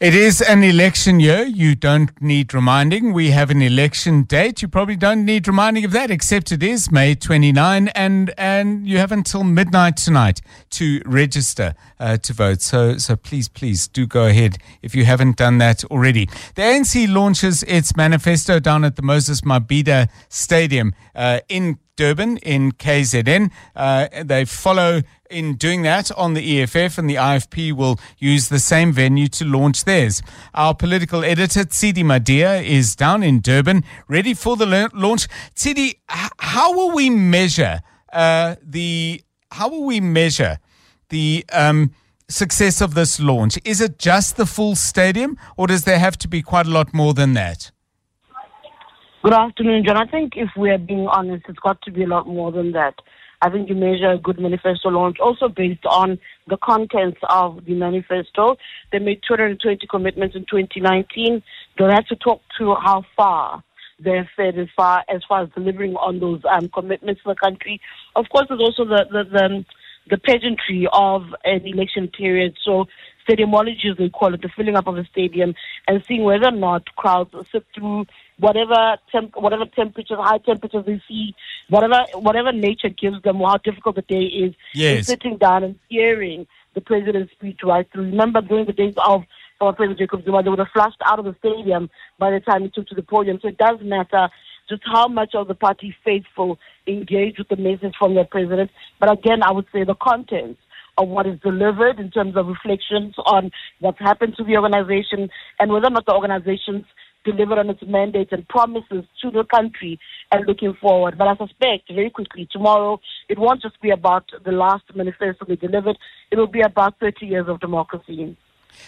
It is an election year. You don't need reminding. We have an election date. You probably don't need reminding of that, except it is May 29, and and you have until midnight tonight to register uh, to vote. So so please please do go ahead if you haven't done that already. The ANC launches its manifesto down at the Moses Mabhida Stadium uh, in Durban in KZN. Uh, they follow in doing that on the EFF, and the IFP will use the same venue to launch theirs. Our political editor, Tshidi Madia, is down in Durban, ready for the launch. Tshidi, how will we measure uh, the how will we measure the um, success of this launch? Is it just the full stadium, or does there have to be quite a lot more than that? Good afternoon, John. I think if we're being honest, it's got to be a lot more than that. I think you measure a good manifesto launch also based on the contents of the manifesto. They made 220 commitments in 2019. They'll have to talk to how far they've fared as far as far as delivering on those um, commitments to the country. Of course, there's also the the, the the pageantry of an election period. So stadiumology, as they call it, the filling up of a stadium, and seeing whether or not crowds sit through whatever temp- whatever temperatures, high temperatures they see, whatever whatever nature gives them, or how difficult the day is, yes. sitting down and hearing the president's speech right through. Remember during the days of former President Jacob Zuma, they would have flushed out of the stadium by the time he took to the podium. So it does matter just how much of the party faithful engage with the message from their president. But again, I would say the contents of what is delivered in terms of reflections on what's happened to the organization and whether or not the organization's delivered on its mandates and promises to the country and looking forward. But I suspect very quickly tomorrow it won't just be about the last manifesto they delivered, it will be about 30 years of democracy.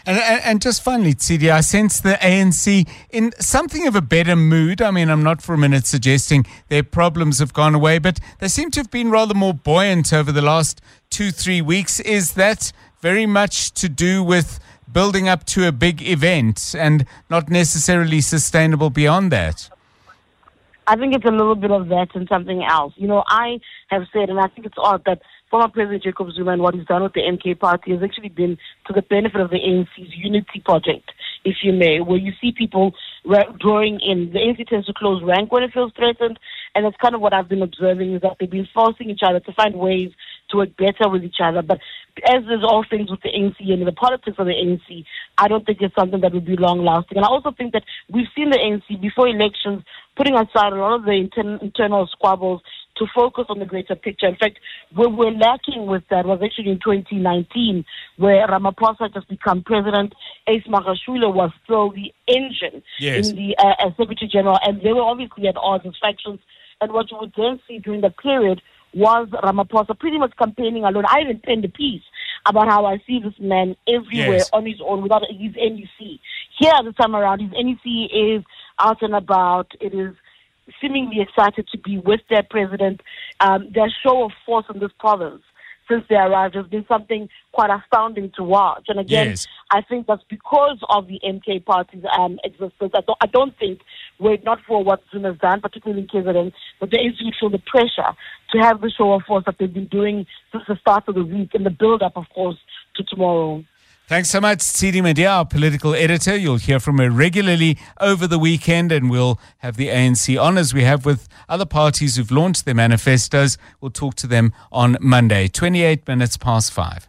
And, and, and, just finally, Tshidi, I sense the ANC in something of a better mood. I mean, I'm not for a minute suggesting their problems have gone away, but they seem to have been rather more buoyant over the last two, three weeks. Is that very much to do with building up to a big event and not necessarily sustainable beyond that? I think it's a little bit of that and something else. You know, I have said, and I think it's odd that former President Jacob Zuma and what he's done with the MK party has actually been to the benefit of the ANC's unity project, if you may, where you see people drawing in. The ANC tends to close rank when it feels threatened, and that's kind of what I've been observing is that they've been forcing each other to find ways to work better with each other. But as there's all things with the ANC and the politics of the ANC, I don't think it's something that would be long lasting. And I also think that we've seen the ANC before elections putting aside a lot of the inter- internal squabbles to focus on the greater picture. In fact, where we're lacking with that was actually in 2019, where Ramaphosa just become president. Ace Magashule was still the engine yes. in the uh, as Secretary General, and they were obviously at odds as factions. And what you would then see during the period was Ramaphosa pretty much campaigning alone. I even penned a piece about how I see this man everywhere yes. on his own without his NEC. Here this time around, his NEC is out and about. It is seemingly excited to be with their president. Um, their show of force in this province since they arrived has been something quite astounding to watch. And again, yes. I think that's because of the MK party's um, existence. I don't, I don't think, were it not for what Zuma's done, particularly in KZN, but the would feel the pressure to have the show of force that they've been doing since the start of the week and the build-up, of course, to tomorrow. Thanks so much, Tshidi Madia, our political editor. You'll hear from her regularly over the weekend, and we'll have the ANC on as we have with other parties who've launched their manifestos. We'll talk to them on Monday, 28 minutes past five.